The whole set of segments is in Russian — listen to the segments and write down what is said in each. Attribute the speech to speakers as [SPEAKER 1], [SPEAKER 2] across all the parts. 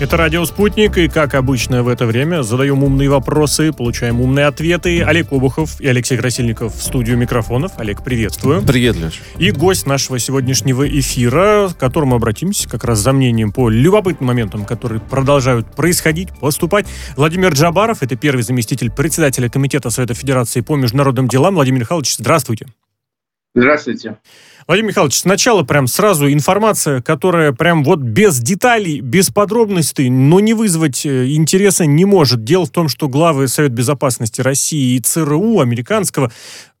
[SPEAKER 1] Это «Радио Спутник», и, как обычно в это время, задаем умные вопросы, получаем умные ответы. Олег Обухов и Алексей Красильников в студию микрофонов. Олег, приветствую.
[SPEAKER 2] Привет, Леш.
[SPEAKER 1] И гость нашего сегодняшнего эфира, к которому обратимся как раз за мнением по любопытным моментам, которые продолжают происходить, поступать. Владимир Джабаров, это первый заместитель председателя Комитета Совета Федерации по международным делам. Владимир Михайлович, здравствуйте.
[SPEAKER 3] Здравствуйте.
[SPEAKER 1] Владимир Михайлович, сначала прям сразу информация, которая прям вот без деталей, без подробностей, но не вызвать э, интереса не может. Дело в том, что главы Совет Безопасности России и ЦРУ американского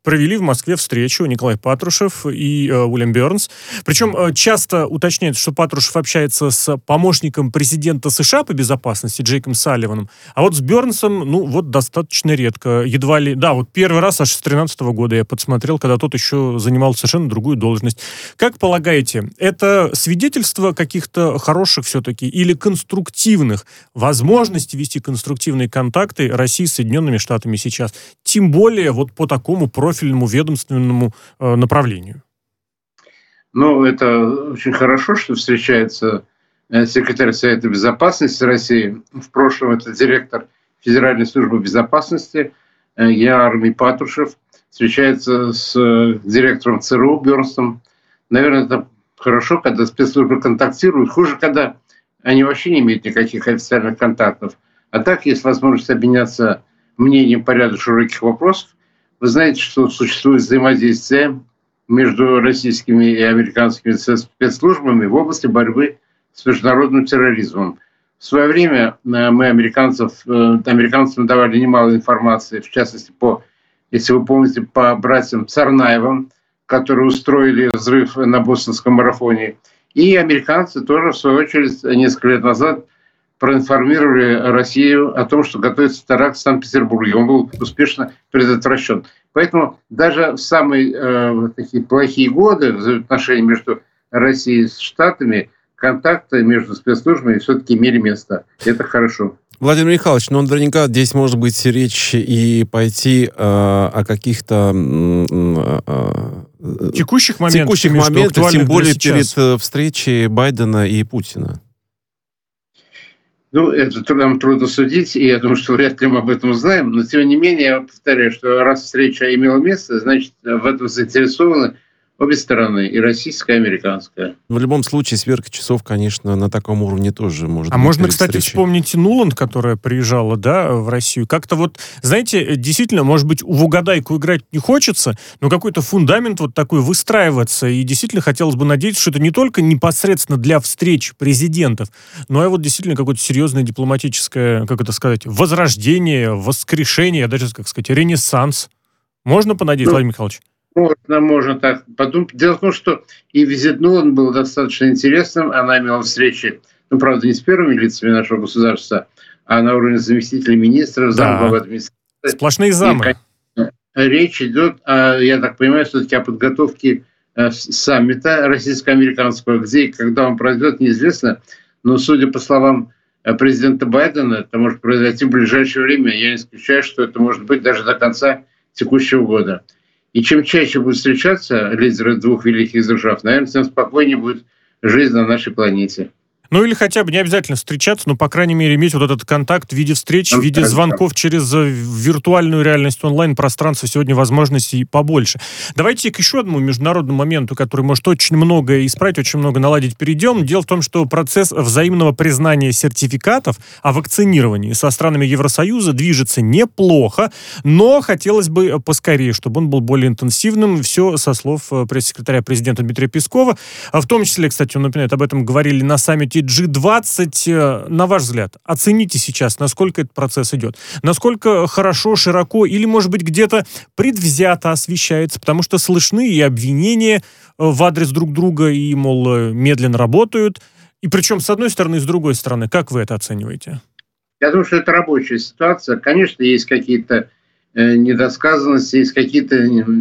[SPEAKER 1] провели в Москве встречу Николай Патрушев и э, Уильям Бернс. Причем э, часто уточняется, что Патрушев общается с помощником президента США по безопасности Джейком Салливаном, а вот с Бернсом, ну, вот достаточно редко. Едва ли... Да, вот первый раз аж с 13 года я подсмотрел, когда тот еще занимал совершенно другую должность. Как полагаете, это свидетельство каких-то хороших все-таки или конструктивных возможностей вести конструктивные контакты России с Соединенными Штатами сейчас? Тем более вот по такому профилю профильному ведомственному э, направлению?
[SPEAKER 3] Ну, это очень хорошо, что встречается э, секретарь Совета Безопасности России. В прошлом это директор Федеральной службы безопасности э, я Армий Патрушев. Встречается с директором ЦРУ Бернстом. Наверное, это хорошо, когда спецслужбы контактируют. Хуже, когда они вообще не имеют никаких официальных контактов. А так есть возможность обменяться мнением по ряду широких вопросов. Вы знаете, что существует взаимодействие между российскими и американскими спецслужбами в области борьбы с международным терроризмом. В свое время э, мы американцев, э, американцам давали немало информации, в частности, по, если вы помните, по братьям Царнаевым, которые устроили взрыв на бостонском марафоне. И американцы тоже, в свою очередь, несколько лет назад проинформировали Россию о том, что готовится теракт в Санкт-Петербурге. Он был успешно предотвращен. Поэтому даже в самые э, такие плохие годы взаимоотношения между Россией и Штатами контакты между спецслужбами все-таки имели место. Это хорошо.
[SPEAKER 2] Владимир Михайлович, ну наверняка здесь может быть речь и пойти э, о каких-то э,
[SPEAKER 1] э, текущих моментах,
[SPEAKER 2] текущих моментах тем более перед э, встречей Байдена и Путина.
[SPEAKER 3] Ну, это нам трудно судить, и я думаю, что вряд ли мы об этом узнаем. Но, тем не менее, я повторяю, что раз встреча имела место, значит, в этом заинтересованы Обе стороны, и российская, и американская.
[SPEAKER 2] Но в любом случае, сверка часов, конечно, на таком уровне тоже может
[SPEAKER 1] А быть можно, кстати, встречей. вспомнить Нуланд, которая приезжала, да, в Россию. Как-то вот, знаете, действительно, может быть, в угадайку играть не хочется, но какой-то фундамент вот такой выстраиваться. И действительно хотелось бы надеяться, что это не только непосредственно для встреч президентов, но и вот действительно какое-то серьезное дипломатическое, как это сказать, возрождение, воскрешение, даже, как сказать, ренессанс. Можно понадеяться, ну, Владимир Михайлович?
[SPEAKER 3] Можно, можно так подумать. Дело в том, что и визит Нулан был достаточно интересным. Она имела встречи, ну, правда, не с первыми лицами нашего государства, а на уровне заместителя министра,
[SPEAKER 1] замглавы да. администрации. Сплошные замы.
[SPEAKER 3] И, речь идет, я так понимаю, все-таки о подготовке э, саммита российско-американского, где и когда он пройдет, неизвестно. Но, судя по словам э, президента Байдена, это может произойти в ближайшее время. Я не исключаю, что это может быть даже до конца текущего года. И чем чаще будут встречаться лидеры двух великих держав, наверное, тем спокойнее будет жизнь на нашей планете.
[SPEAKER 1] Ну или хотя бы не обязательно встречаться, но, по крайней мере, иметь вот этот контакт в виде встреч, в виде звонков через э, виртуальную реальность онлайн-пространство. Сегодня возможностей побольше. Давайте к еще одному международному моменту, который может очень многое исправить, очень много наладить, перейдем. Дело в том, что процесс взаимного признания сертификатов о вакцинировании со странами Евросоюза движется неплохо, но хотелось бы поскорее, чтобы он был более интенсивным. Все со слов э, пресс-секретаря президента Дмитрия Пескова. А в том числе, кстати, он напоминает, об этом говорили на саммите все G20, э, на ваш взгляд, оцените сейчас, насколько этот процесс идет? Насколько хорошо, широко или, может быть, где-то предвзято освещается? Потому что слышны и обвинения э, в адрес друг друга, и, мол, э, медленно работают. И причем с одной стороны, и с другой стороны. Как вы это оцениваете?
[SPEAKER 3] Я думаю, что это рабочая ситуация. Конечно, есть какие-то недосказанности, есть какие-то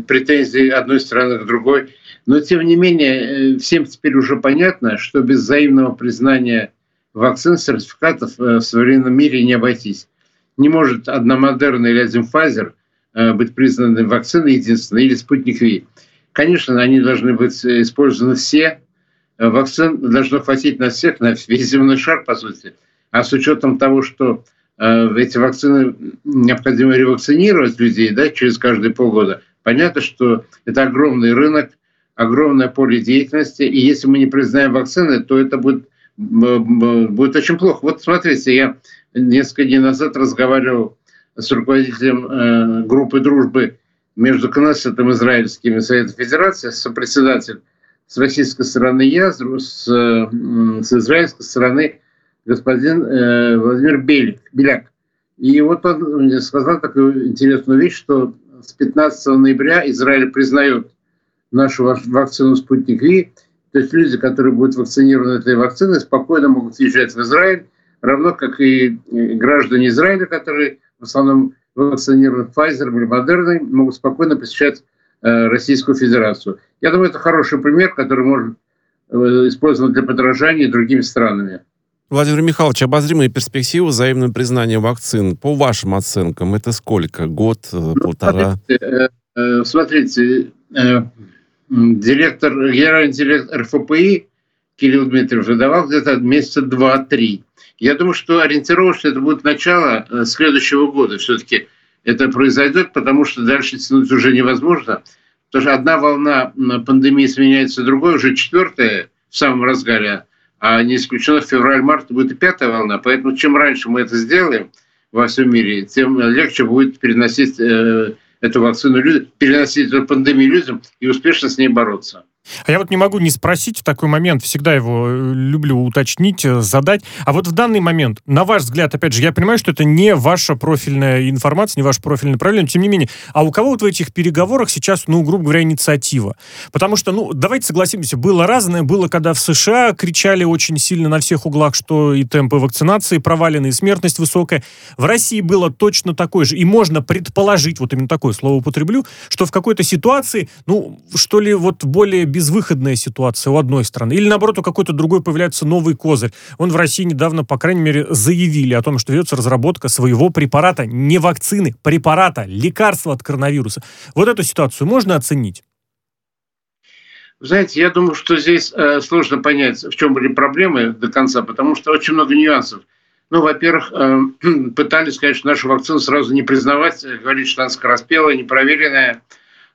[SPEAKER 3] претензии одной стороны к другой. Но, тем не менее, э, всем теперь уже понятно, что без взаимного признания вакцин, сертификатов э, в современном мире не обойтись. Не может одна Модерна или один Pfizer э, быть признаны вакциной единственной или спутник Ви. Конечно, они должны быть использованы все. Вакцин должно хватить на всех, на весь земной шар, по сути. А с учетом того, что эти вакцины необходимо ревакцинировать людей да, через каждые полгода, понятно, что это огромный рынок, огромное поле деятельности, и если мы не признаем вакцины, то это будет, будет очень плохо. Вот смотрите, я несколько дней назад разговаривал с руководителем э, группы дружбы между Кнессетом израильским и Советом Федерации, сопредседатель с российской стороны я, с, с израильской стороны господин э, Владимир Белик, Беляк. И вот он мне сказал такую интересную вещь, что с 15 ноября Израиль признает нашу вакцину «Спутник Ви». То есть люди, которые будут вакцинированы этой вакциной, спокойно могут съезжать в Израиль, равно как и граждане Израиля, которые в основном вакцинированы Pfizer или Moderna, могут спокойно посещать э, Российскую Федерацию. Я думаю, это хороший пример, который может э, использовать для подражания другими странами.
[SPEAKER 2] Владимир Михайлович, обозримые перспективы взаимного признания вакцин, по вашим оценкам, это сколько? Год, э, ну, полтора?
[SPEAKER 3] Смотрите, смотрите директор, генеральный директор РФПИ Кирилл Дмитриев давал где-то месяца два-три. Я думаю, что ориентировочно это будет начало э, следующего года. Все-таки это произойдет, потому что дальше тянуть уже невозможно. Потому что одна волна пандемии сменяется другой, уже четвертая в самом разгаре, а не исключено в февраль-март будет и пятая волна. Поэтому чем раньше мы это сделаем во всем мире, тем легче будет переносить э, эту вакцину, переносить эту пандемию людям и успешно с ней бороться.
[SPEAKER 1] А я вот не могу не спросить в такой момент, всегда его э, люблю уточнить, э, задать. А вот в данный момент, на ваш взгляд, опять же, я понимаю, что это не ваша профильная информация, не ваше профильное направление, но тем не менее, а у кого вот в этих переговорах сейчас, ну, грубо говоря, инициатива? Потому что, ну, давайте согласимся, было разное, было, когда в США кричали очень сильно на всех углах, что и темпы вакцинации провалены, и смертность высокая. В России было точно такое же. И можно предположить, вот именно такое слово употреблю, что в какой-то ситуации, ну, что ли, вот более безвыходная ситуация у одной страны, или наоборот у какой-то другой появляется новый козырь. Он в России недавно, по крайней мере, заявили о том, что ведется разработка своего препарата, не вакцины, препарата, лекарства от коронавируса. Вот эту ситуацию можно оценить?
[SPEAKER 3] Знаете, я думаю, что здесь э, сложно понять, в чем были проблемы до конца, потому что очень много нюансов. Ну, во-первых, э, пытались что нашу вакцину сразу не признавать, говорить, что она скороспелая, непроверенная.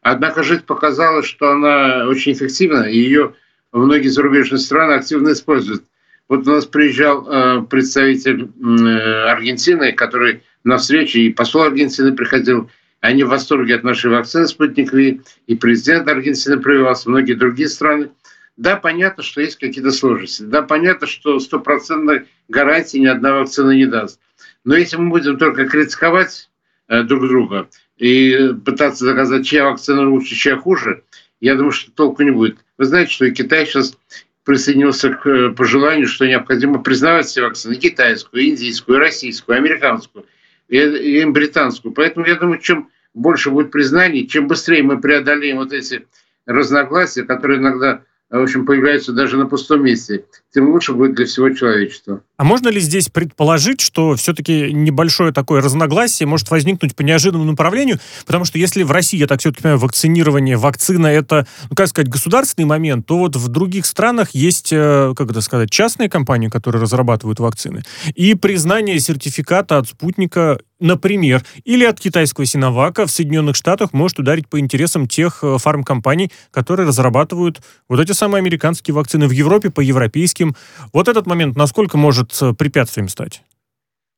[SPEAKER 3] Однако жизнь показала, что она очень эффективна, и ее многие зарубежные страны активно используют. Вот у нас приезжал э, представитель э, Аргентины, который на встрече, и посол Аргентины приходил, они в восторге от нашей вакцины «Спутник Ви», и президент Аргентины прививался, многие другие страны. Да, понятно, что есть какие-то сложности. Да, понятно, что стопроцентной гарантии ни одна вакцина не даст. Но если мы будем только критиковать э, друг друга, и пытаться доказать, чья вакцина лучше, чья хуже, я думаю, что толку не будет. Вы знаете, что и Китай сейчас присоединился к э, пожеланию, что необходимо признавать все вакцины, китайскую, индийскую, российскую, американскую и британскую. Поэтому я думаю, чем больше будет признаний, чем быстрее мы преодолеем вот эти разногласия, которые иногда в общем, появляются даже на пустом месте, тем лучше будет для всего человечества.
[SPEAKER 1] А можно ли здесь предположить, что все-таки небольшое такое разногласие может возникнуть по неожиданному направлению? Потому что если в России, я так все-таки понимаю, вакцинирование, вакцина это, ну, как сказать, государственный момент, то вот в других странах есть, э, как это сказать, частные компании, которые разрабатывают вакцины. И признание сертификата от спутника например, или от китайского Синовака в Соединенных Штатах может ударить по интересам тех э, фармкомпаний, которые разрабатывают вот эти самые американские вакцины в Европе по европейским. Вот этот момент насколько может э, препятствием стать?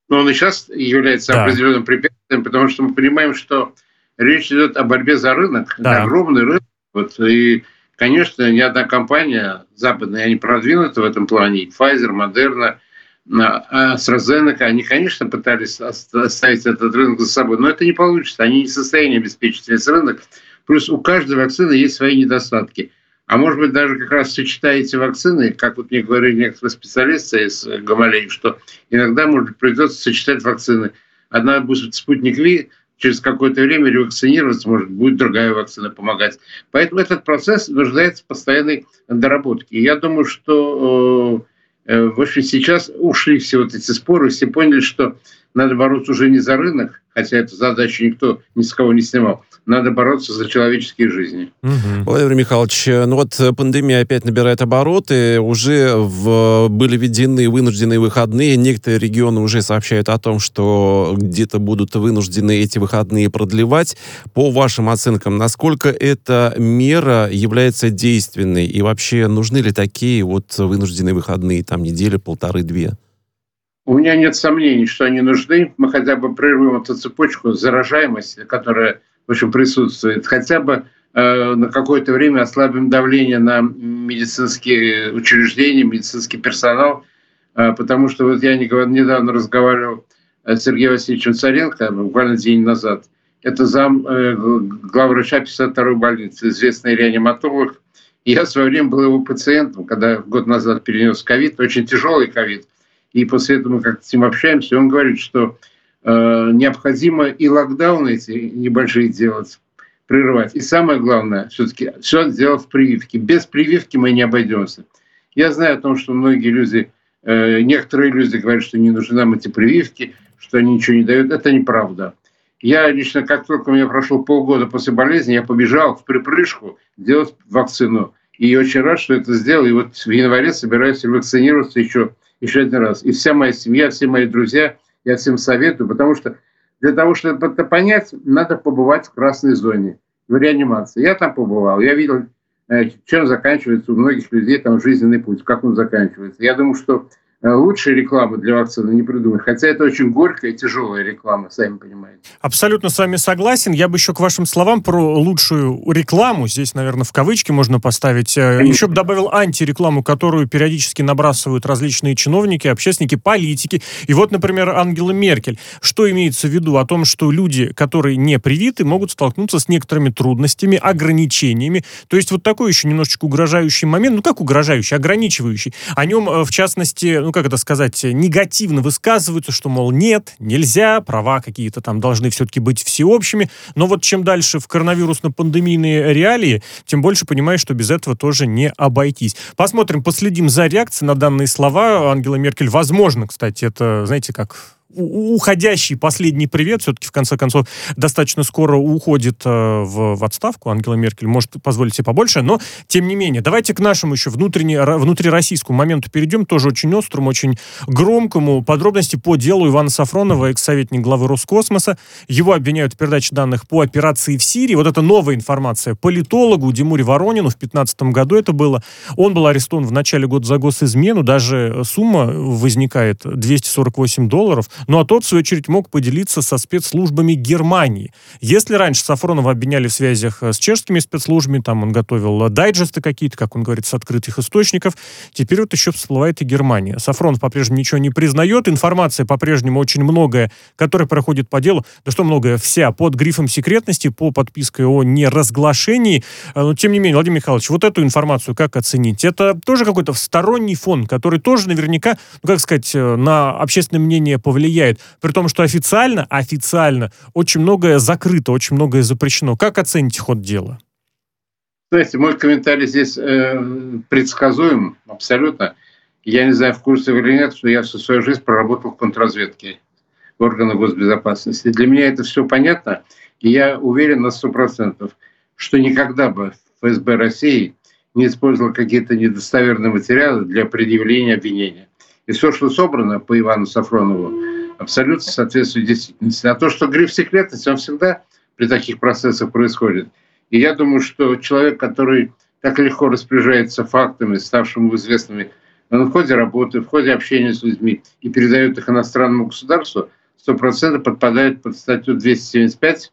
[SPEAKER 3] Но он и сейчас является да. определенным препятствием, потому что мы понимаем, что речь идет о борьбе за рынок, да. огромный рынок. Вот, и, конечно, ни одна компания западная не продвинута в этом плане. Pfizer, Moderna, а AstraZeneca, они, конечно, пытались оставить этот рынок за собой, но это не получится. Они не в состоянии обеспечить весь рынок. Плюс у каждой вакцины есть свои недостатки. А может быть, даже как раз сочетаете вакцины, как вот мне говорили некоторые специалисты из Гамалеи, что иногда, может придется сочетать вакцины. Одна будет спутник Ви, через какое-то время ревакцинироваться, может, будет другая вакцина помогать. Поэтому этот процесс нуждается в постоянной доработке. И я думаю, что э, в общем, сейчас ушли все вот эти споры, все поняли, что надо бороться уже не за рынок, хотя эту задачу никто ни с кого не снимал, надо бороться за человеческие жизни.
[SPEAKER 2] Угу. Владимир Михайлович, ну вот пандемия опять набирает обороты, уже в, были введены вынужденные выходные, некоторые регионы уже сообщают о том, что где-то будут вынуждены эти выходные продлевать. По вашим оценкам, насколько эта мера является действенной и вообще нужны ли такие вот вынужденные выходные, там неделя, полторы-две?
[SPEAKER 3] У меня нет сомнений, что они нужны. Мы хотя бы прервем эту цепочку заражаемости, которая в общем, присутствует. Хотя бы э, на какое-то время ослабим давление на медицинские учреждения, медицинский персонал, э, потому что вот я недавно разговаривал с Сергеем Васильевичем Царенко, буквально день назад. Это зам э, главврача 52-й больницы, известный реаниматолог. Я в свое время был его пациентом, когда год назад перенес ковид, очень тяжелый ковид. И после этого мы как-то с ним общаемся, он говорит, что Э, необходимо и локдауны эти небольшие делать, прерывать. И самое главное, все-таки все дело в прививке. Без прививки мы не обойдемся. Я знаю о том, что многие люди, э, некоторые люди говорят, что не нужны нам эти прививки, что они ничего не дают. Это неправда. Я лично, как только у меня прошло полгода после болезни, я побежал в припрыжку делать вакцину. И очень рад, что это сделал. И вот в январе собираюсь вакцинироваться еще, еще один раз. И вся моя семья, все мои друзья – я всем советую, потому что для того, чтобы это понять, надо побывать в красной зоне, в реанимации. Я там побывал, я видел, э, чем заканчивается у многих людей там жизненный путь, как он заканчивается. Я думаю, что лучшей рекламы для вакцины не придумать. Хотя это очень горькая и тяжелая реклама, сами понимаете.
[SPEAKER 1] Абсолютно с вами согласен. Я бы еще к вашим словам про лучшую рекламу, здесь, наверное, в кавычки можно поставить, э, Конечно. еще бы добавил антирекламу, которую периодически набрасывают различные чиновники, общественники, политики. И вот, например, Ангела Меркель. Что имеется в виду? О том, что люди, которые не привиты, могут столкнуться с некоторыми трудностями, ограничениями. То есть вот такой еще немножечко угрожающий момент, ну как угрожающий, ограничивающий. О нем, э, в частности, ну как это сказать, негативно высказываются, что, мол, нет, нельзя, права какие-то там должны все-таки быть всеобщими. Но вот чем дальше в коронавирусно-пандемийные реалии, тем больше понимаешь, что без этого тоже не обойтись. Посмотрим, последим за реакцией на данные слова Ангела Меркель. Возможно, кстати, это, знаете, как уходящий последний привет, все-таки в конце концов достаточно скоро уходит э, в, в отставку Ангела Меркель, может позволить себе побольше, но тем не менее. Давайте к нашему еще внутренне, внутрироссийскому моменту перейдем, тоже очень острому, очень громкому. Подробности по делу Ивана Сафронова, экс-советник главы Роскосмоса. Его обвиняют в передаче данных по операции в Сирии. Вот это новая информация. Политологу Димуре Воронину в 2015 году это было. Он был арестован в начале года за госизмену, даже сумма возникает 248 долларов. Ну а тот, в свою очередь, мог поделиться со спецслужбами Германии. Если раньше Сафронова обвиняли в связях э, с чешскими спецслужбами, там он готовил дайджесты какие-то, как он говорит, с открытых источников, теперь вот еще всплывает и Германия. Сафронов по-прежнему ничего не признает, информация по-прежнему очень многое, которая проходит по делу, да что многое, вся под грифом секретности, по подписке о неразглашении. Э, но тем не менее, Владимир Михайлович, вот эту информацию как оценить? Это тоже какой-то сторонний фон, который тоже наверняка, ну как сказать, э, на общественное мнение повлияет влияет. При том, что официально, официально очень многое закрыто, очень многое запрещено. Как оцените ход дела?
[SPEAKER 3] Знаете, мой комментарий здесь э, предсказуем абсолютно. Я не знаю, в курсе вы или нет, что я всю свою жизнь проработал в контрразведке органов госбезопасности. Для меня это все понятно, и я уверен на сто процентов, что никогда бы ФСБ России не использовал какие-то недостоверные материалы для предъявления обвинения. И все, что собрано по Ивану Сафронову, абсолютно соответствует действительности. А то, что гриф секретности, он всегда при таких процессах происходит. И я думаю, что человек, который так легко распоряжается фактами, ставшими известными, в ходе работы, в ходе общения с людьми и передает их иностранному государству, сто процентов подпадает под статью 275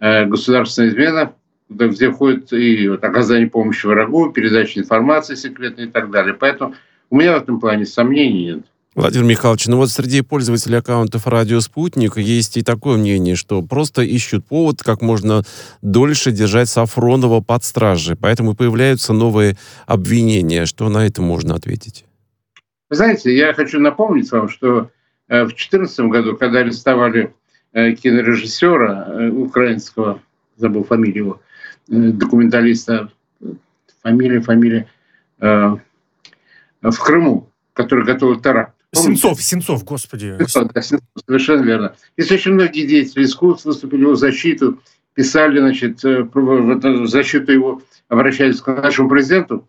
[SPEAKER 3] э, «Государственная измена», где входит и вот, оказание помощи врагу, передача информации секретной и так далее. Поэтому у меня в этом плане сомнений нет.
[SPEAKER 2] Владимир Михайлович, ну вот среди пользователей аккаунтов «Радио Спутник» есть и такое мнение, что просто ищут повод как можно дольше держать Сафронова под стражей, поэтому появляются новые обвинения. Что на это можно ответить?
[SPEAKER 3] Вы знаете, я хочу напомнить вам, что э, в 2014 году, когда арестовали э, кинорежиссера э, украинского, забыл фамилию его, документалиста, фамилия, фамилия, в Крыму, который готовил теракт
[SPEAKER 1] Сенцов, Сенцов, господи.
[SPEAKER 3] Сенцов, да, Сенцов, совершенно верно. Здесь очень многие деятели искусств выступили его защиту, писали, значит, э, в защиту его, обращались к нашему президенту.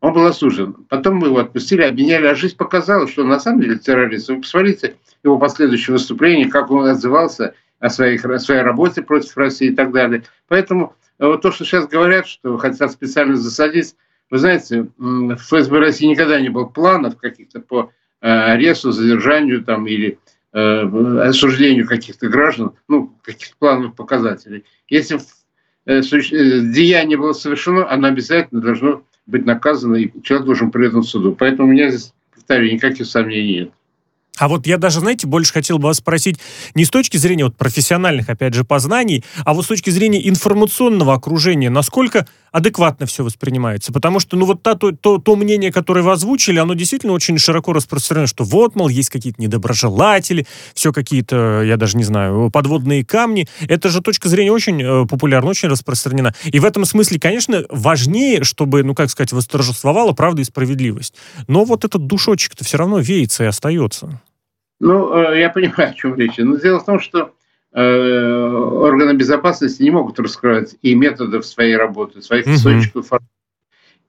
[SPEAKER 3] Он был осужден. Потом мы его отпустили, обменяли, а жизнь показала, что он на самом деле террорист. Вы посмотрите его последующее выступление, как он отзывался о, своих, о своей работе против России и так далее. Поэтому э, вот то, что сейчас говорят, что хотят специально засадить, вы знаете, в ФСБ России никогда не было планов каких-то по аресту, задержанию там, или э, осуждению каких-то граждан, ну, каких-то плановых показателей. Если деяние было совершено, оно обязательно должно быть наказано, и человек должен предан суду. Поэтому у меня здесь, повторю, никаких сомнений нет.
[SPEAKER 1] А вот я даже, знаете, больше хотел бы вас спросить не с точки зрения вот профессиональных, опять же, познаний, а вот с точки зрения информационного окружения, насколько адекватно все воспринимается. Потому что, ну, вот та, то, то, то мнение, которое вы озвучили, оно действительно очень широко распространено, что вот, мол, есть какие-то недоброжелатели, все какие-то, я даже не знаю, подводные камни. Это же точка зрения очень э, популярна, очень распространена. И в этом смысле, конечно, важнее, чтобы, ну, как сказать, восторжествовала правда и справедливость. Но вот этот душочек-то все равно веется и остается.
[SPEAKER 3] Ну, э, я понимаю, о чем речь. Но дело в том, что Э, органы безопасности не могут раскрывать и методов своей работы, своих источников. Угу.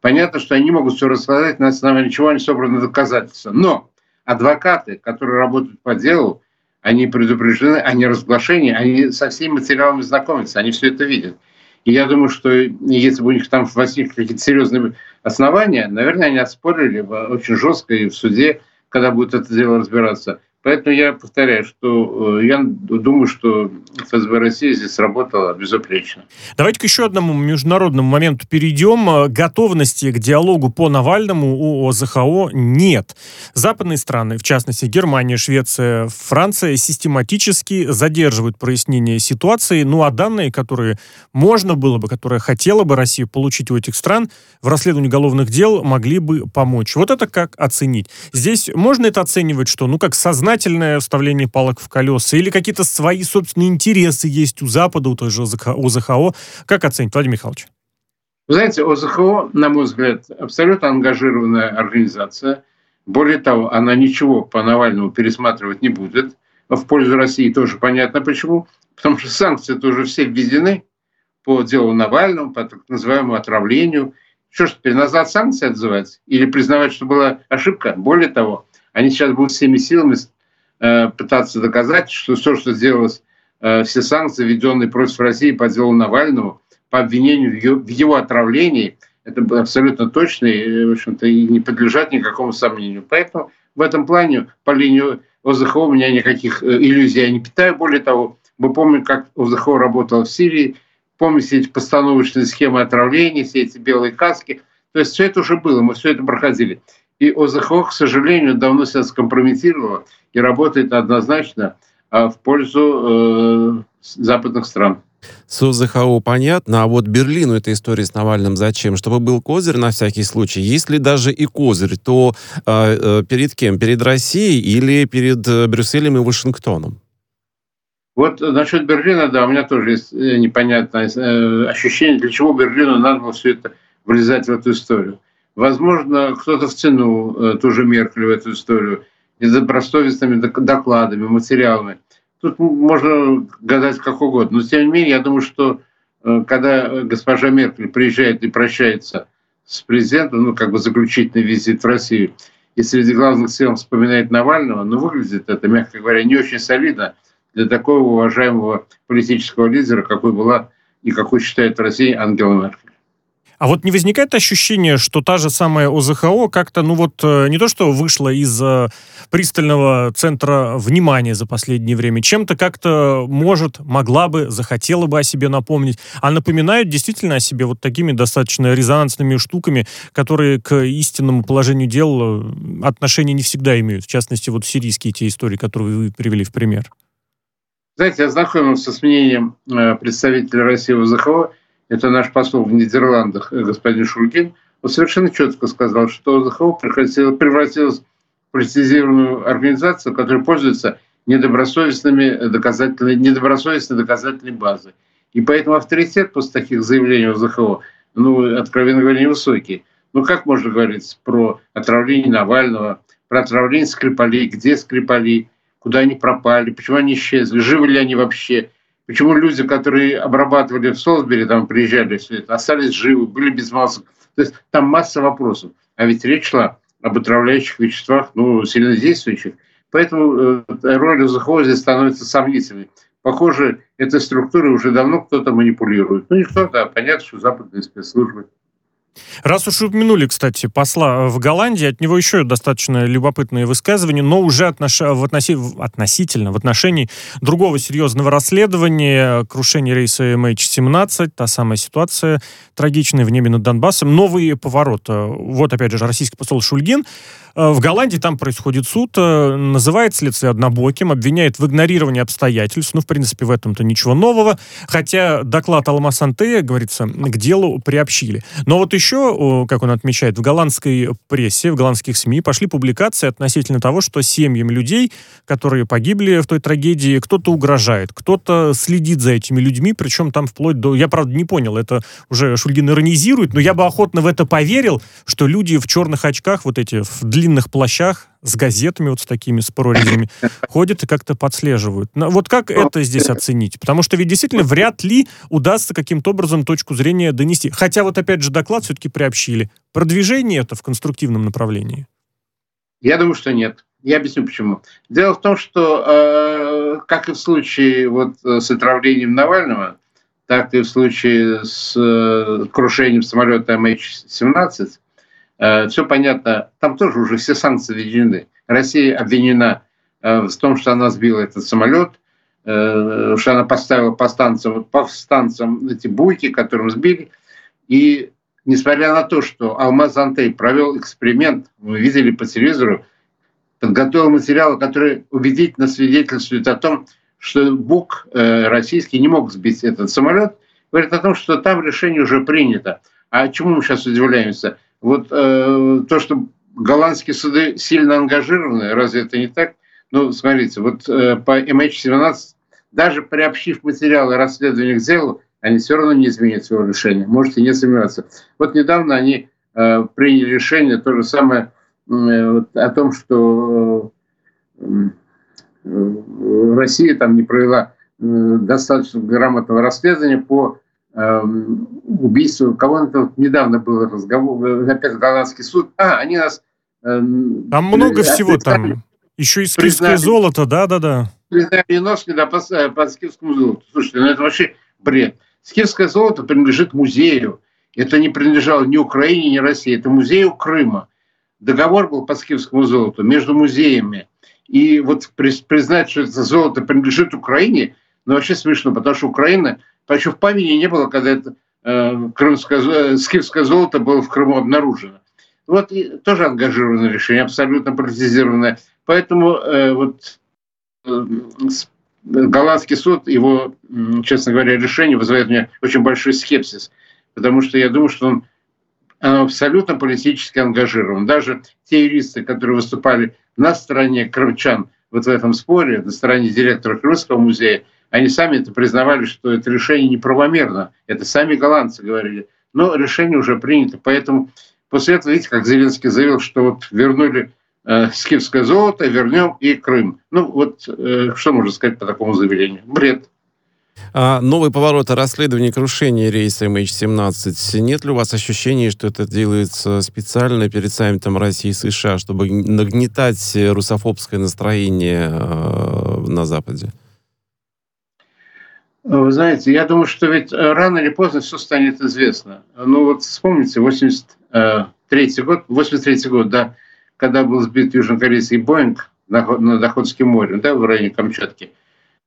[SPEAKER 3] Понятно, что они могут все рассказать на основании чего они собраны доказательства. Но адвокаты, которые работают по делу, они предупреждены о неразглашении, они со всеми материалами знакомятся, они все это видят. И я думаю, что если бы у них там возникли какие-то серьезные основания, наверное, они оспорили бы очень жестко и в суде, когда будет это дело разбираться. Поэтому я повторяю, что э, я думаю, что ФСБ России здесь работала безупречно.
[SPEAKER 1] Давайте к еще одному международному моменту перейдем. Э, готовности к диалогу по Навальному у ОЗХО нет. Западные страны, в частности Германия, Швеция, Франция, систематически задерживают прояснение ситуации. Ну а данные, которые можно было бы, которые хотела бы Россия получить у этих стран в расследовании уголовных дел, могли бы помочь. Вот это как оценить? Здесь можно это оценивать, что ну как сознание сознательное вставление палок в колеса или какие-то свои собственные интересы есть у Запада, у той же ОЗХО? Как оценить, Владимир Михайлович?
[SPEAKER 3] Вы знаете, ОЗХО, на мой взгляд, абсолютно ангажированная организация. Более того, она ничего по Навальному пересматривать не будет. В пользу России тоже понятно почему. Потому что санкции тоже все введены по делу Навального, по так называемому отравлению. Что ж, теперь назад санкции отзывать? Или признавать, что была ошибка? Более того, они сейчас будут всеми силами пытаться доказать, что все, что сделалось, э, все санкции, введенные против России по делу Навального, по обвинению в его отравлении, это абсолютно точно и, в общем-то, и не подлежат никакому сомнению. Поэтому в этом плане по линии ОЗХО у меня никаких э, иллюзий я не питаю. Более того, мы помним, как ОЗХО работал в Сирии, помните эти постановочные схемы отравления, все эти белые каски. То есть все это уже было, мы все это проходили. И ОЗХО, к сожалению, давно себя скомпрометировало и работает однозначно а, в пользу э, западных стран.
[SPEAKER 2] С ОЗХО понятно, а вот Берлину эта история с Навальным зачем? Чтобы был козырь на всякий случай. Если даже и козырь, то э, э, перед кем? Перед Россией или перед э, Брюсселем и Вашингтоном?
[SPEAKER 3] Вот насчет Берлина, да, у меня тоже есть э, непонятное э, ощущение, для чего Берлину надо было все это влезать в эту историю. Возможно, кто-то втянул э, ту же Меркель в эту историю недобросовестными докладами, материалами. Тут можно гадать как угодно. Но, тем не менее, я думаю, что э, когда госпожа Меркель приезжает и прощается с президентом, ну, как бы заключительный визит в Россию, и среди главных сил вспоминает Навального, ну, выглядит это, мягко говоря, не очень солидно для такого уважаемого политического лидера, какой была и какой считает Россия Ангела Меркель.
[SPEAKER 1] А вот не возникает ощущение, что та же самая ОЗХО как-то, ну вот, э, не то что вышла из э, пристального центра внимания за последнее время, чем-то как-то может, могла бы, захотела бы о себе напомнить, а напоминают действительно о себе вот такими достаточно резонансными штуками, которые к истинному положению дел э, отношения не всегда имеют. В частности, вот сирийские те истории, которые вы привели в пример.
[SPEAKER 3] Знаете, я знакомился с мнением представителя России в ОЗХО, это наш посол в Нидерландах, э, господин Шульгин, он совершенно четко сказал, что ОЗХО превратилась в политизированную организацию, которая пользуется недобросовестными доказательной, недобросовестной доказательной базой. И поэтому авторитет после таких заявлений ОЗХО, ну, откровенно говоря, невысокий. Ну, как можно говорить про отравление Навального, про отравление Скрипалей, где Скрипали, куда они пропали, почему они исчезли, живы ли они вообще, почему люди, которые обрабатывали в Солсбери, там приезжали, все это, остались живы, были без масок. То есть там масса вопросов. А ведь речь шла об отравляющих веществах, ну, сильнодействующих. Поэтому э, роль здесь становится сомнительной. Похоже, этой структурой уже давно кто-то манипулирует. Ну, никто, да, понятно, что западные спецслужбы.
[SPEAKER 1] Раз уж упомянули, кстати, посла в Голландии, от него еще достаточно любопытные высказывания, но уже отнош... в относи... относительно, в отношении другого серьезного расследования, крушения рейса MH17, та самая ситуация трагичная в небе над Донбассом, новый поворот. Вот, опять же, российский посол Шульгин Э, в Голландии там происходит суд, э, называет следствие однобоким, обвиняет в игнорировании обстоятельств. Ну, в принципе, в этом-то ничего нового. Хотя доклад Алмасанте, говорится, к делу приобщили. Но вот еще, как он отмечает, в голландской прессе, в голландских СМИ пошли публикации относительно того, что семьям людей, которые погибли в той трагедии, кто-то угрожает, кто-то следит за этими людьми, причем там вплоть до... Я, правда, не понял, это уже Шульгин иронизирует, но я бы охотно в это поверил, что люди в черных очках, вот эти в длинных плащах с газетами вот с такими, с прорезями, ходят и как-то подслеживают. Вот как это здесь оценить? Потому что ведь действительно вряд ли удастся каким-то образом точку зрения донести. Хотя вот опять же доклад все-таки приобщили. Продвижение это в конструктивном направлении?
[SPEAKER 3] Я думаю, что нет. Я объясню почему. Дело в том, что, э, как и в случае вот с отравлением Навального, так и в случае с э, крушением самолета MH17, Э, все понятно, там тоже уже все санкции введены. Россия обвинена э, в том, что она сбила этот самолет, э, что она поставила по станциям, по станциям эти буйки, которым сбили. И несмотря на то, что Алмаз Антей провел эксперимент, мы видели по телевизору, подготовил материалы, которые убедительно свидетельствуют о том, что БУК российский не мог сбить этот самолет, говорит о том, что там решение уже принято. А чему мы сейчас удивляемся? Вот э, то, что голландские суды сильно ангажированы, разве это не так? Ну, смотрите, вот э, по MH17, даже приобщив материалы расследования к делу, они все равно не изменят своего решения, можете не сомневаться. Вот недавно они э, приняли решение, то же самое э, вот, о том, что э, Россия там не провела э, достаточно грамотного расследования по убийству. Кого-то недавно был разговор, опять голландский суд. А, они нас...
[SPEAKER 1] Эм, там много э, всего там. Еще и скифское золото, да-да-да.
[SPEAKER 3] Признали Носки, да, по, э, по скифскому золоту. Слушайте, ну это вообще бред. Скифское золото принадлежит музею. Это не принадлежало ни Украине, ни России. Это музею Крыма. Договор был по скифскому золоту между музеями. И вот признать, что это золото принадлежит Украине, ну вообще смешно, потому что Украина Потому что в памяти не было, когда это э, крымское, э, скифское золото было в Крыму обнаружено. Вот и тоже ангажированное решение, абсолютно политизированное. Поэтому э, вот э, голландский суд, его, честно говоря, решение вызывает у меня очень большой скепсис, потому что я думаю, что он, абсолютно политически ангажирован. Даже те юристы, которые выступали на стороне крымчан вот в этом споре, на стороне директора Крымского музея, они сами это признавали, что это решение неправомерно. Это сами голландцы говорили. Но решение уже принято. Поэтому после этого, видите, как Зеленский заявил, что вот вернули э, скифское золото, вернем и Крым. Ну вот э, что можно сказать по такому заявлению? Бред.
[SPEAKER 2] А, новый поворот расследования крушения рейса MH17. Нет ли у вас ощущения, что это делается специально перед саммитом России и США, чтобы нагнетать русофобское настроение э, на Западе?
[SPEAKER 3] Вы знаете, я думаю, что ведь э, рано или поздно все станет известно. Ну вот вспомните, 83 год, 83 год, да, когда был сбит южнокорейский Боинг над Охотским морем, да, в районе Камчатки.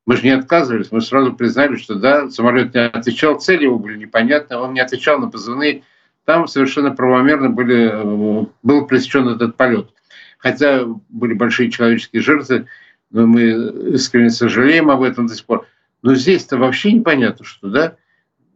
[SPEAKER 3] Мы же не отказывались, мы сразу признали, что да, самолет не отвечал, цели его были непонятны, он не отвечал на позывные. Там совершенно правомерно были, э, был пресечен этот полет. Хотя были большие человеческие жертвы, но мы искренне сожалеем об этом до сих пор. Но здесь-то вообще непонятно, что, да,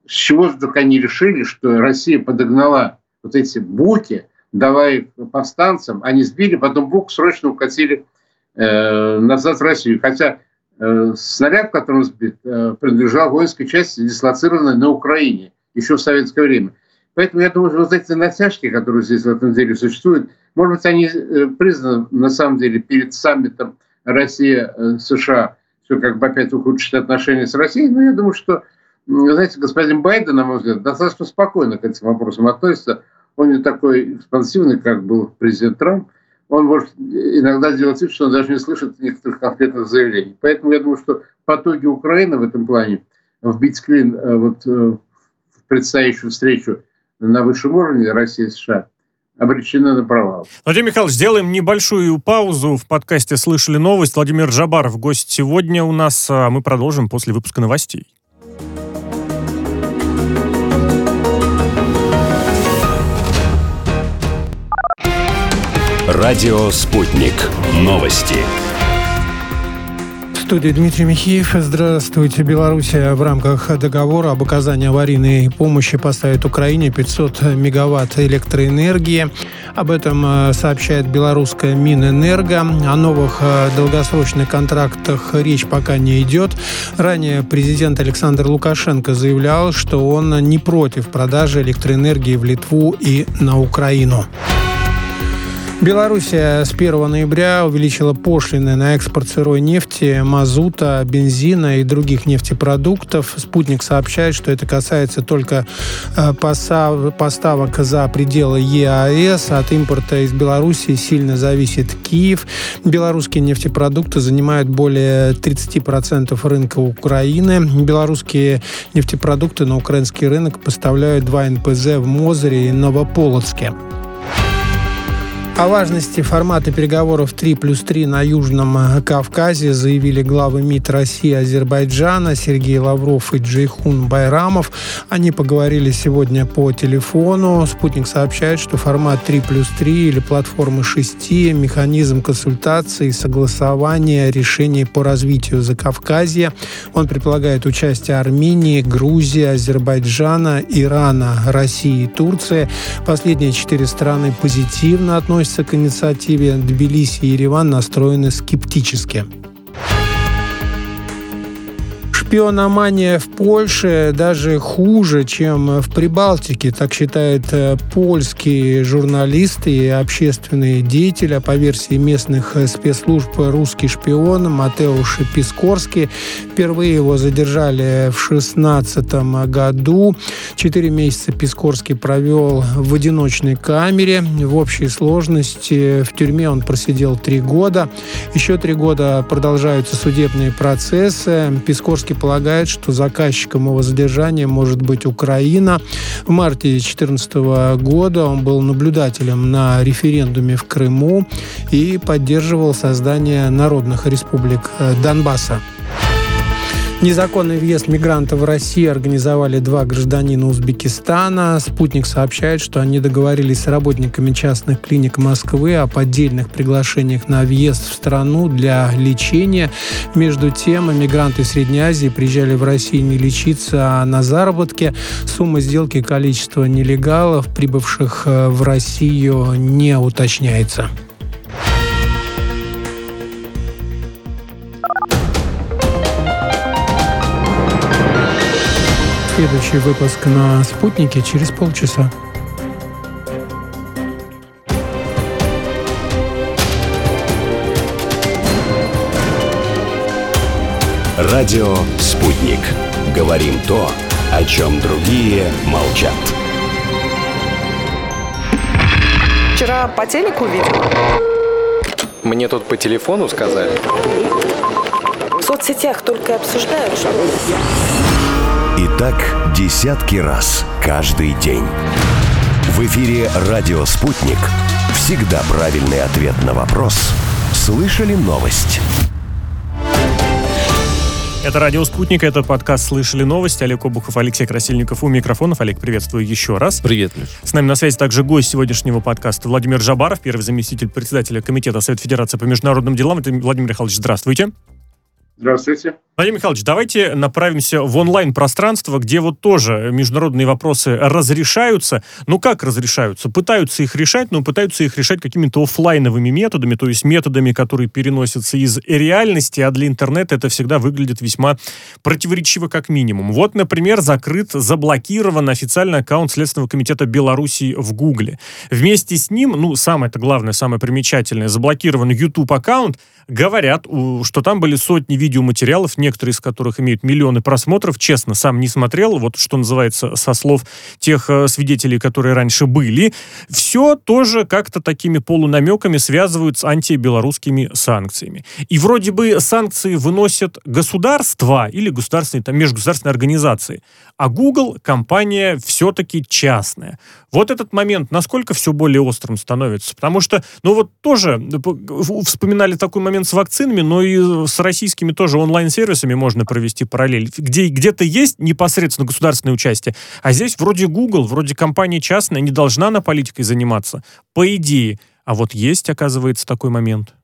[SPEAKER 3] с чего только они решили, что Россия подогнала вот эти буки, дала их повстанцам, они сбили, потом бук срочно укатили э, назад в Россию. Хотя э, снаряд, которым сбит, э, принадлежал воинской части, дислоцированной на Украине еще в советское время. Поэтому я думаю, что вот эти натяжки, которые здесь в этом деле существуют, может быть, они э, признаны на самом деле перед саммитом Россия-США, все как бы опять ухудшить отношения с Россией, но я думаю, что, знаете, господин Байден, на мой взгляд, достаточно спокойно к этим вопросам относится. Он не такой экспансивный, как был президент Трамп. Он может иногда делать вид, что он даже не слышит некоторых конкретных заявлений. Поэтому я думаю, что по итоге Украины в этом плане вбить клин э, вот, э, в предстоящую встречу на высшем уровне России и США обречены на провал.
[SPEAKER 1] Владимир Михайлович, сделаем небольшую паузу. В подкасте «Слышали новость». Владимир Жабаров, гость сегодня у нас. А мы продолжим после выпуска новостей.
[SPEAKER 4] Радио «Спутник». Новости
[SPEAKER 5] студии Дмитрий Михеев. Здравствуйте. Белоруссия в рамках договора об оказании аварийной помощи поставит Украине 500 мегаватт электроэнергии. Об этом э, сообщает белорусская Минэнерго. О новых э, долгосрочных контрактах речь пока не идет. Ранее президент Александр Лукашенко заявлял, что он не против продажи электроэнергии в Литву и на Украину. Белоруссия с 1 ноября увеличила пошлины на экспорт сырой нефти, мазута, бензина и других нефтепродуктов. Спутник сообщает, что это касается только э, поставок за пределы ЕАЭС. От импорта из Белоруссии сильно зависит Киев. Белорусские нефтепродукты занимают более 30% рынка Украины. Белорусские нефтепродукты на украинский рынок поставляют два НПЗ в Мозыре и Новополоцке. О важности формата переговоров 3 плюс 3 на Южном Кавказе заявили главы МИД России и Азербайджана Сергей Лавров и Джейхун Байрамов. Они поговорили сегодня по телефону. Спутник сообщает, что формат 3 плюс 3 или платформы 6 – механизм консультации и согласования решений по развитию Закавказья. Он предполагает участие Армении, Грузии, Азербайджана, Ирана, России и Турции. Последние четыре страны позитивно относятся относятся к инициативе Тбилиси и Ереван настроены скептически. Шпиономания в Польше даже хуже, чем в Прибалтике, так считает э, польский журналист и общественный деятель, а по версии местных э, спецслужб русский шпион Матеуш Пискорский. Впервые его задержали в 2016 году. Четыре месяца Пискорский провел в одиночной камере. В общей сложности в тюрьме он просидел три года. Еще три года продолжаются судебные процессы. Пискорский полагает, что заказчиком его задержания может быть Украина. В марте 2014 года он был наблюдателем на референдуме в Крыму и поддерживал создание народных республик Донбасса. Незаконный въезд мигрантов в Россию организовали два гражданина Узбекистана. Спутник сообщает, что они договорились с работниками частных клиник Москвы о поддельных приглашениях на въезд в страну для лечения. Между тем, мигранты Средней Азии приезжали в Россию не лечиться, а на заработки. Сумма сделки и количество нелегалов, прибывших э, в Россию, не уточняется. Следующий выпуск на «Спутнике» через полчаса.
[SPEAKER 4] Радио «Спутник». Говорим то, о чем другие молчат.
[SPEAKER 6] Вчера по телеку видел.
[SPEAKER 7] Мне тут по телефону сказали.
[SPEAKER 6] В соцсетях только обсуждают, что...
[SPEAKER 4] Так десятки раз каждый день. В эфире «Радио Спутник». Всегда правильный ответ на вопрос. Слышали новость?
[SPEAKER 1] Это «Радио Спутник», это подкаст «Слышали новости». Олег Обухов, Алексей Красильников у микрофонов. Олег, приветствую еще раз.
[SPEAKER 2] Привет, Леш.
[SPEAKER 1] С нами на связи также гость сегодняшнего подкаста Владимир Жабаров, первый заместитель председателя Комитета Совет Федерации по международным делам. Это Владимир Михайлович, здравствуйте.
[SPEAKER 3] Здравствуйте.
[SPEAKER 1] Владимир Михайлович, давайте направимся в онлайн-пространство, где вот тоже международные вопросы разрешаются. Ну как разрешаются? Пытаются их решать, но пытаются их решать какими-то офлайновыми методами, то есть методами, которые переносятся из реальности, а для интернета это всегда выглядит весьма противоречиво как минимум. Вот, например, закрыт, заблокирован официальный аккаунт Следственного комитета Беларуси в Гугле. Вместе с ним, ну, самое-то главное, самое примечательное, заблокирован YouTube-аккаунт, говорят, что там были сотни видеоматериалов, некоторые из которых имеют миллионы просмотров. Честно, сам не смотрел, вот что называется, со слов тех э, свидетелей, которые раньше были. Все тоже как-то такими полунамеками связывают с антибелорусскими санкциями. И вроде бы санкции выносят государства или государственные, там, межгосударственные организации, а Google компания все-таки частная. Вот этот момент, насколько все более острым становится? Потому что, ну вот тоже э, вспоминали такой момент с вакцинами, но и с российскими тоже онлайн-сервисами можно провести параллель. Где, где-то есть непосредственно государственное участие, а здесь вроде Google, вроде компания частная, не должна на политикой заниматься. По идее. А вот есть, оказывается, такой момент.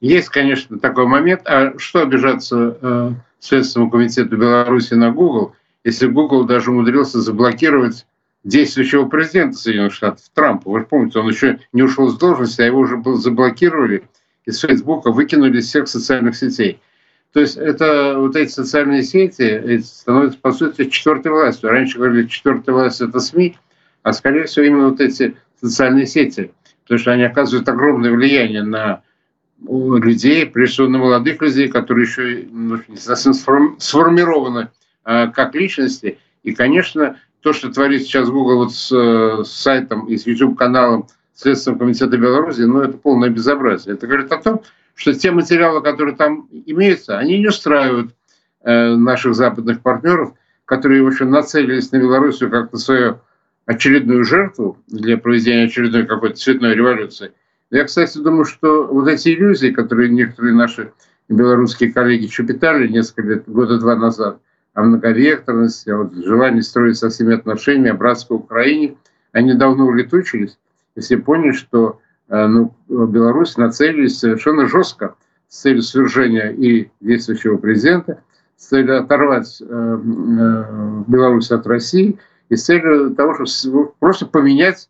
[SPEAKER 3] Есть, конечно, такой момент. А что обижаться э, Следственному комитету Беларуси на Google, если Google даже умудрился заблокировать действующего президента Соединенных Штатов, Трампа. Вы же помните, он еще не ушел с должности, а его уже заблокировали из Фейсбука, выкинули из всех социальных сетей. То есть это вот эти социальные сети становятся, по сути, четвертой властью. Раньше говорили, четвертая власть – это СМИ, а, скорее всего, именно вот эти социальные сети, потому что они оказывают огромное влияние на людей, прежде всего на молодых людей, которые еще ну, не совсем сформированы а, как личности. И, конечно, то, что творит сейчас Google вот с, с сайтом и с YouTube-каналом Следственного комитета Беларуси, ну, это полное безобразие. Это говорит о том, что те материалы, которые там имеются, они не устраивают э, наших западных партнеров, которые, в общем, нацелились на Белоруссию как на свою очередную жертву для проведения очередной какой-то цветной революции. Я, кстати, думаю, что вот эти иллюзии, которые некоторые наши белорусские коллеги еще питали несколько лет, года два назад – о многовекторности, о вот желании строить со всеми отношения о братской Украине, они давно улетучились. Если поняли, что ну, Беларусь нацелились совершенно жестко с целью свержения и действующего президента, с целью оторвать э, э, Беларусь от России и с целью того, чтобы просто поменять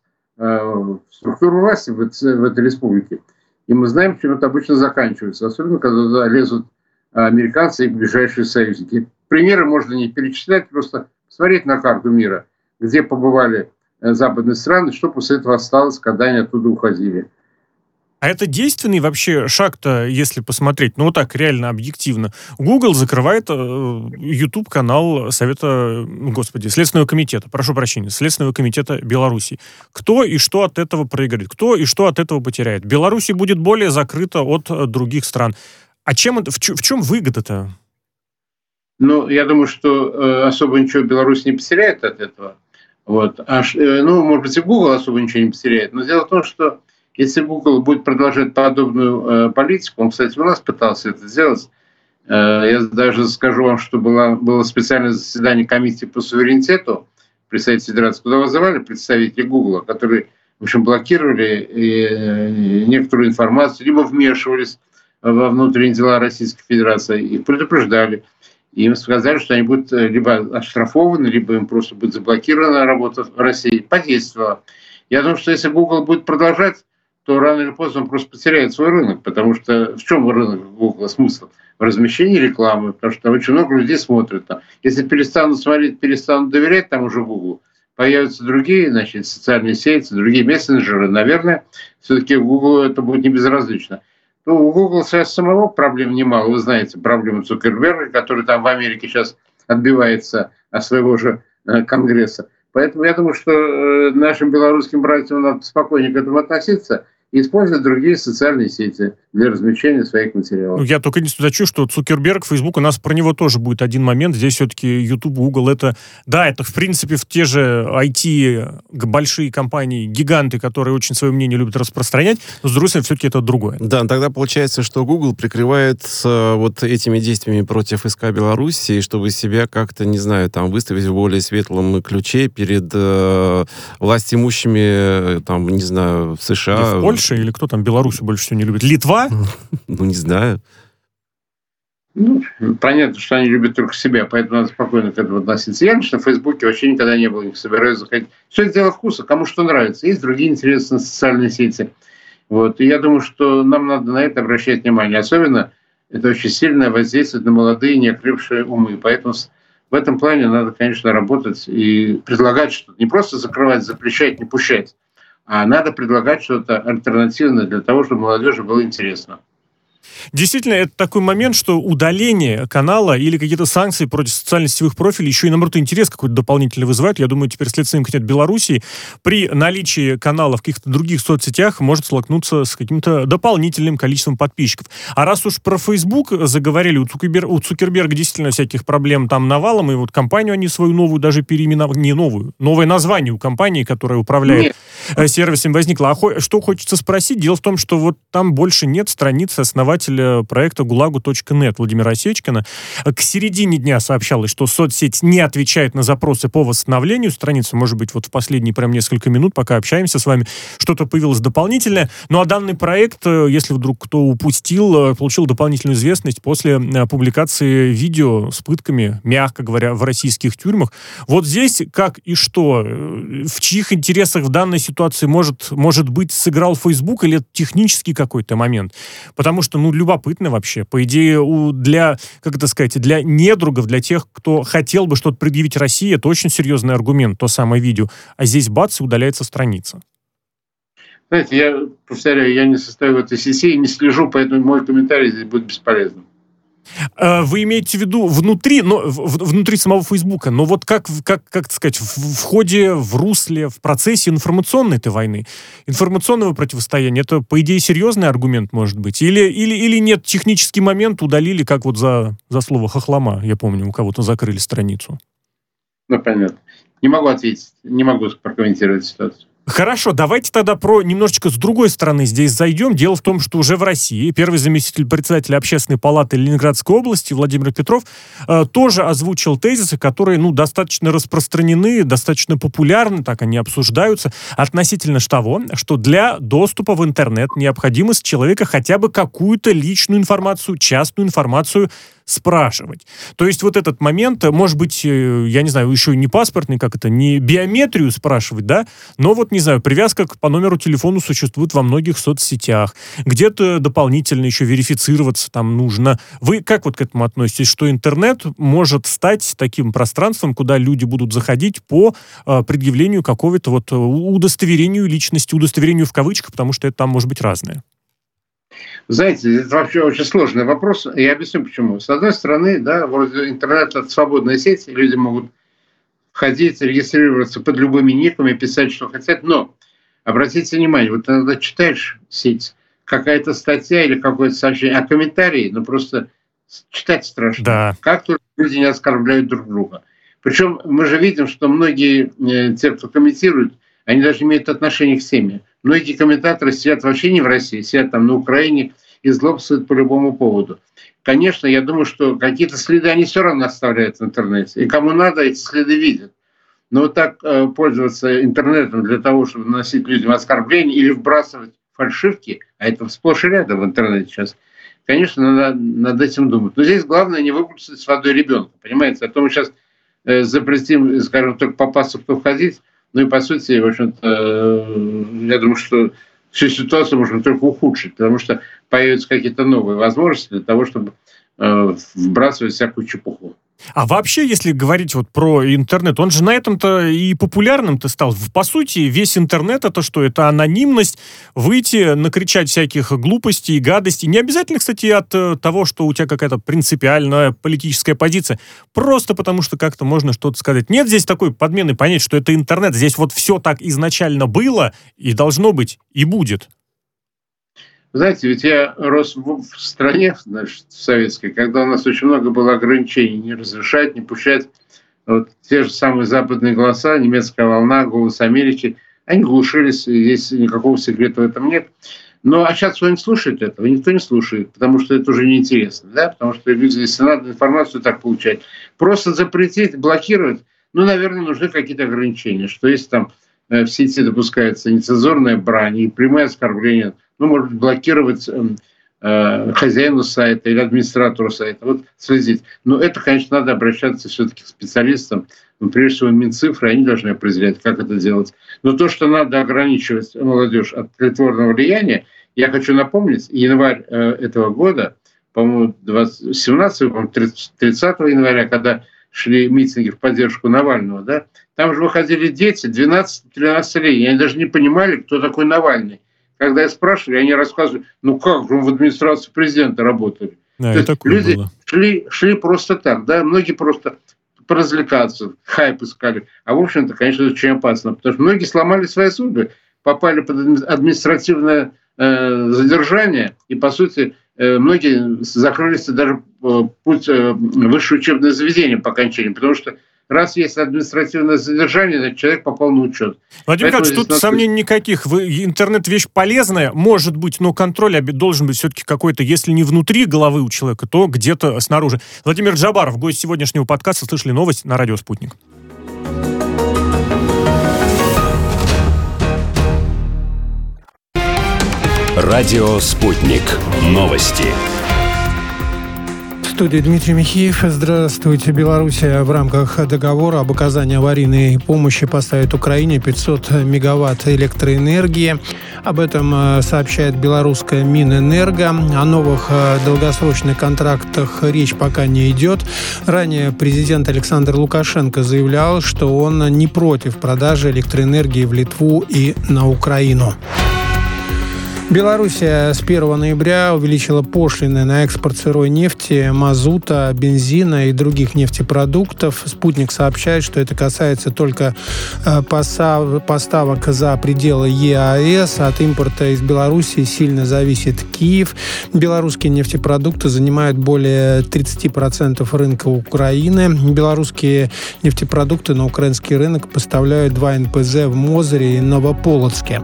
[SPEAKER 3] структуру власти в этой республике. И мы знаем, чем это обычно заканчивается, особенно когда туда лезут американцы и ближайшие союзники примеры можно не перечислять, просто смотреть на карту мира, где побывали э, западные страны, что после этого осталось, когда они оттуда уходили.
[SPEAKER 1] А это действенный вообще шаг-то, если посмотреть, ну вот так, реально объективно. Google закрывает э, YouTube-канал Совета, ну, господи, Следственного комитета, прошу прощения, Следственного комитета Беларуси. Кто и что от этого проиграет? Кто и что от этого потеряет? Беларусь будет более закрыта от э, других стран. А чем это, в, в чем выгода-то?
[SPEAKER 3] Ну, я думаю, что э, особо ничего Беларусь не потеряет от этого. Вот. А, э, ну, может быть, и Google особо ничего не потеряет. Но дело в том, что если Google будет продолжать подобную э, политику, он, кстати, у нас пытался это сделать, э, я даже скажу вам, что было, было специальное заседание комиссии по суверенитету при Совете Федерации, куда вызывали представителей Google, которые, в общем, блокировали и, э, некоторую информацию, либо вмешивались во внутренние дела Российской Федерации, их предупреждали – и им сказали, что они будут э, либо оштрафованы, либо им просто будет заблокирована работа в России. Подействовало. Я думаю, что если Google будет продолжать, то рано или поздно он просто потеряет свой рынок, потому что в чем рынок Google смысл? В размещении рекламы, потому что очень много людей смотрят там. Если перестанут смотреть, перестанут доверять тому же Google, появятся другие значит, социальные сети, другие мессенджеры, наверное, все-таки Google это будет не безразлично. Ну, у Google сейчас самого проблем немало. Вы знаете проблему Цукерберга, который там в Америке сейчас отбивается от своего же э, Конгресса. Поэтому я думаю, что э, нашим белорусским братьям надо спокойнее к этому относиться и использовать другие социальные сети для размещения своих материалов.
[SPEAKER 1] Ну, я только не зачу, что Цукерберг, Facebook, у нас про него тоже будет один момент. Здесь все-таки YouTube, Google, это, да, это, в принципе, в те же IT большие компании, гиганты, которые очень свое мнение любят распространять, но, с другой стороны, все-таки это другое.
[SPEAKER 2] Да, тогда получается, что Google прикрывает э, вот этими действиями против СК Беларуси, чтобы себя как-то, не знаю, там, выставить в более светлом ключе перед э, властимущими, э, там, не знаю, в США.
[SPEAKER 1] И в Польше Польша или кто там Беларусь больше всего не любит? Литва?
[SPEAKER 2] Ну, не знаю.
[SPEAKER 3] Ну, понятно, что они любят только себя, поэтому надо спокойно к этому относиться. Я, конечно, в Фейсбуке вообще никогда не был, не собираюсь заходить. Все это дело вкуса, кому что нравится. Есть другие интересные социальные сети. Вот. И я думаю, что нам надо на это обращать внимание. Особенно это очень сильное воздействует на молодые, неокрепшие умы. Поэтому в этом плане надо, конечно, работать и предлагать что-то. Не просто закрывать, запрещать, не пущать, а надо предлагать что-то альтернативное для того, чтобы молодежи было интересно.
[SPEAKER 1] Действительно, это такой момент, что удаление канала или какие-то санкции против социально-сетевых профилей еще и, наоборот, интерес какой-то дополнительный вызывает. Я думаю, теперь Следственный комитет Беларуси при наличии канала в каких-то других соцсетях может столкнуться с каким-то дополнительным количеством подписчиков. А раз уж про Facebook заговорили, у, Цукербер, у Цукерберга действительно всяких проблем там навалом, и вот компанию они свою новую даже переименовали, не новую, новое название у компании, которая управляет Нет. Э, сервисом возникло. А хо- что хочется спросить, дело в том, что вот там больше нет страницы основателя основателя проекта гулагу.нет Владимира Осечкина. К середине дня сообщалось, что соцсеть не отвечает на запросы по восстановлению страницы. Может быть, вот в последние прям несколько минут, пока общаемся с вами, что-то появилось дополнительное. Ну а данный проект, э, если вдруг кто упустил, э, получил дополнительную известность после э, публикации видео с пытками, мягко говоря, в российских тюрьмах. Вот здесь как и что, в чьих интересах в данной ситуации может, может быть сыграл Facebook или это технический какой-то момент? Потому что, ну, любопытно вообще. По идее, у, для, как это сказать, для недругов, для тех, кто хотел бы что-то предъявить России, это очень серьезный аргумент, то самое видео. А здесь бац, и удаляется страница.
[SPEAKER 3] Знаете, я повторяю, я не состою в этой сети и не слежу, поэтому мой комментарий здесь будет бесполезным.
[SPEAKER 1] Э, вы имеете в виду внутри, но, внутри самого Фейсбука, но вот как, как, как сказать, в, в ходе, в русле, в процессе информационной этой войны, информационного противостояния, это, по идее, серьезный аргумент может быть? Или, или, или нет, технический момент удалили, как вот за, за слово хохлома, я помню, у кого-то закрыли страницу?
[SPEAKER 3] Ну, понятно. Не могу ответить, не могу прокомментировать ситуацию.
[SPEAKER 1] Хорошо, давайте тогда про немножечко с другой стороны здесь зайдем. Дело в том, что уже в России первый заместитель председателя Общественной палаты Ленинградской области Владимир Петров э, тоже озвучил тезисы, которые ну, достаточно распространены, достаточно популярны, так они обсуждаются, относительно того, что для доступа в интернет необходимо с человека хотя бы какую-то личную информацию, частную информацию спрашивать. То есть вот этот момент, может быть, э, я не знаю, еще не паспортный, как это, не биометрию спрашивать, да, но вот, не знаю, привязка по номеру телефона существует во многих соцсетях, где-то дополнительно еще верифицироваться там нужно. Вы как вот к этому относитесь, что интернет может стать таким пространством, куда люди будут заходить по э, предъявлению какого-то вот э, удостоверению личности, удостоверению в кавычках, потому что это там может быть разное?
[SPEAKER 3] Знаете, это вообще очень сложный вопрос. Я объясню почему. С одной стороны, да, вроде интернет – это свободная сеть, люди могут ходить, регистрироваться под любыми никами, писать, что хотят. Но обратите внимание, вот когда читаешь сеть, какая-то статья или какое-то сообщение, а комментарии, ну просто читать страшно. Да. Как только люди не оскорбляют друг друга. Причем мы же видим, что многие э, те, кто комментируют, они даже имеют отношение к теме. Многие комментаторы сидят вообще не в России, сидят там на Украине и злобствуют по любому поводу. Конечно, я думаю, что какие-то следы они все равно оставляют в интернете. И кому надо, эти следы видят. Но вот так э, пользоваться интернетом для того, чтобы наносить людям оскорбления или вбрасывать фальшивки, а это сплошь и рядом в интернете сейчас, конечно, надо над этим думать. Но здесь главное не выпустить с водой ребенка, понимаете? А то мы сейчас э, запретим, скажем, только попасться, кто входить, ну и по сути, в общем-то, э, я думаю, что всю ситуацию можно только ухудшить, потому что появятся какие-то новые возможности для того, чтобы э, вбрасывать всякую чепуху.
[SPEAKER 1] А вообще, если говорить вот про интернет, он же на этом-то и популярным-то стал. По сути, весь интернет это что? Это анонимность, выйти, накричать всяких глупостей, гадостей. Не обязательно, кстати, от э, того, что у тебя какая-то принципиальная политическая позиция. Просто потому, что как-то можно что-то сказать. Нет здесь такой подмены понять, что это интернет. Здесь вот все так изначально было и должно быть, и будет.
[SPEAKER 3] Знаете, ведь я рос в стране, значит, советской, когда у нас очень много было ограничений, не разрешать, не пущать. Вот те же самые западные голоса, немецкая волна, голос Америки, они глушились, здесь никакого секрета в этом нет. Но а сейчас кто не слушает этого? Никто не слушает, потому что это уже неинтересно, да? потому что люди, если надо информацию так получать. Просто запретить, блокировать, ну, наверное, нужны какие-то ограничения, что если там в сети допускается нецензурная брань и прямое оскорбление – ну, может блокировать эм, э, хозяину сайта или администратору сайта, вот следить. Но это, конечно, надо обращаться все-таки к специалистам, ну, прежде всего Минцифры, они должны определять, как это делать. Но то, что надо ограничивать молодежь от тлетворного влияния, я хочу напомнить, январь э, этого года, по-моему, 17 30, 30 января, когда шли митинги в поддержку Навального, да, там же выходили дети 12-13 лет, и они даже не понимали, кто такой Навальный. Когда я спрашивали, они рассказывали, ну как же, в администрации президента работали. Да, То люди было. Шли, шли просто так, да, многие просто поразвлекаться, хайп искали. А в общем-то, конечно, это очень опасно, потому что многие сломали свои судьбы, попали под административное э, задержание, и, по сути, многие закрылись даже э, путь э, высшее учебное заведение по окончании, потому что раз есть административное задержание, значит, человек попал на учет.
[SPEAKER 1] Владимир Поэтому тут надо... сомнений никаких. Вы, интернет вещь полезная, может быть, но контроль должен быть все-таки какой-то, если не внутри головы у человека, то где-то снаружи. Владимир Джабаров, гость сегодняшнего подкаста, слышали новость на радио «Спутник».
[SPEAKER 4] Радио «Спутник». Новости
[SPEAKER 5] студии Дмитрий Михеев. Здравствуйте. Белоруссия в рамках договора об оказании аварийной помощи поставит Украине 500 мегаватт электроэнергии. Об этом э, сообщает белорусская Минэнерго. О новых э, долгосрочных контрактах речь пока не идет. Ранее президент Александр Лукашенко заявлял, что он не против продажи электроэнергии в Литву и на Украину. Белоруссия с 1 ноября увеличила пошлины на экспорт сырой нефти, мазута, бензина и других нефтепродуктов. Спутник сообщает, что это касается только э, поставок за пределы ЕАЭС. От импорта из Белоруссии сильно зависит Киев. Белорусские нефтепродукты занимают более 30% рынка Украины. Белорусские нефтепродукты на украинский рынок поставляют два НПЗ в Мозыре и Новополоцке.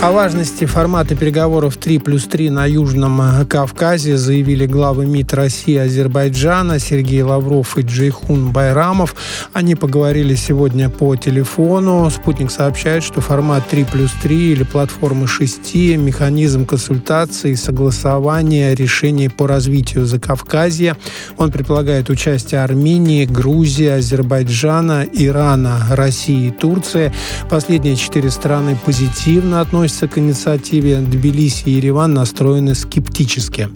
[SPEAKER 5] О важности формата переговоров 3 плюс 3 на Южном Кавказе заявили главы МИД России и Азербайджана Сергей Лавров и Джейхун Байрамов. Они поговорили сегодня по телефону. Спутник сообщает, что формат 3 плюс 3 или платформы 6 – механизм консультации и согласования решений по развитию Закавказья. Он предполагает участие Армении, Грузии, Азербайджана, Ирана, России и Турции. Последние четыре страны позитивно относятся относятся к инициативе Тбилиси и Ереван настроены скептически.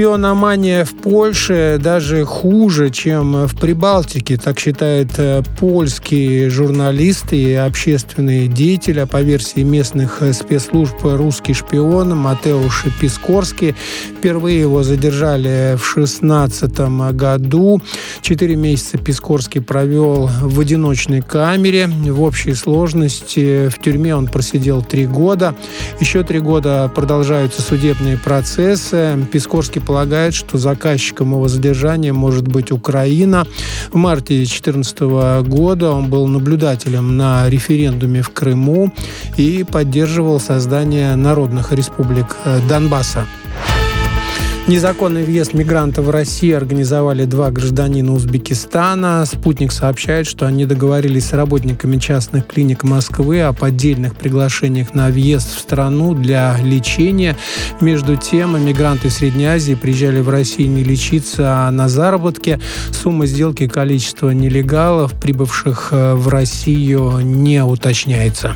[SPEAKER 5] Шпиономания в Польше даже хуже, чем в Прибалтике, так считают э, польские журналисты и общественные деятели. По версии местных э, спецслужб русский шпион Матеуш Пискорский. Впервые его задержали в 2016 году. Четыре месяца Пискорский провел в одиночной камере. В общей сложности в тюрьме он просидел три года. Еще три года продолжаются судебные процессы. Пискорский полагает, что заказчиком его задержания может быть Украина. В марте 2014 года он был наблюдателем на референдуме в Крыму и поддерживал создание народных республик э, Донбасса. Незаконный въезд мигрантов в Россию организовали два гражданина Узбекистана. Спутник сообщает, что они договорились с работниками частных клиник Москвы о поддельных приглашениях на въезд в страну для лечения. Между тем, мигранты Средней Азии приезжали в Россию не лечиться, а на заработки. Сумма сделки и количество нелегалов, прибывших э, в Россию, не уточняется.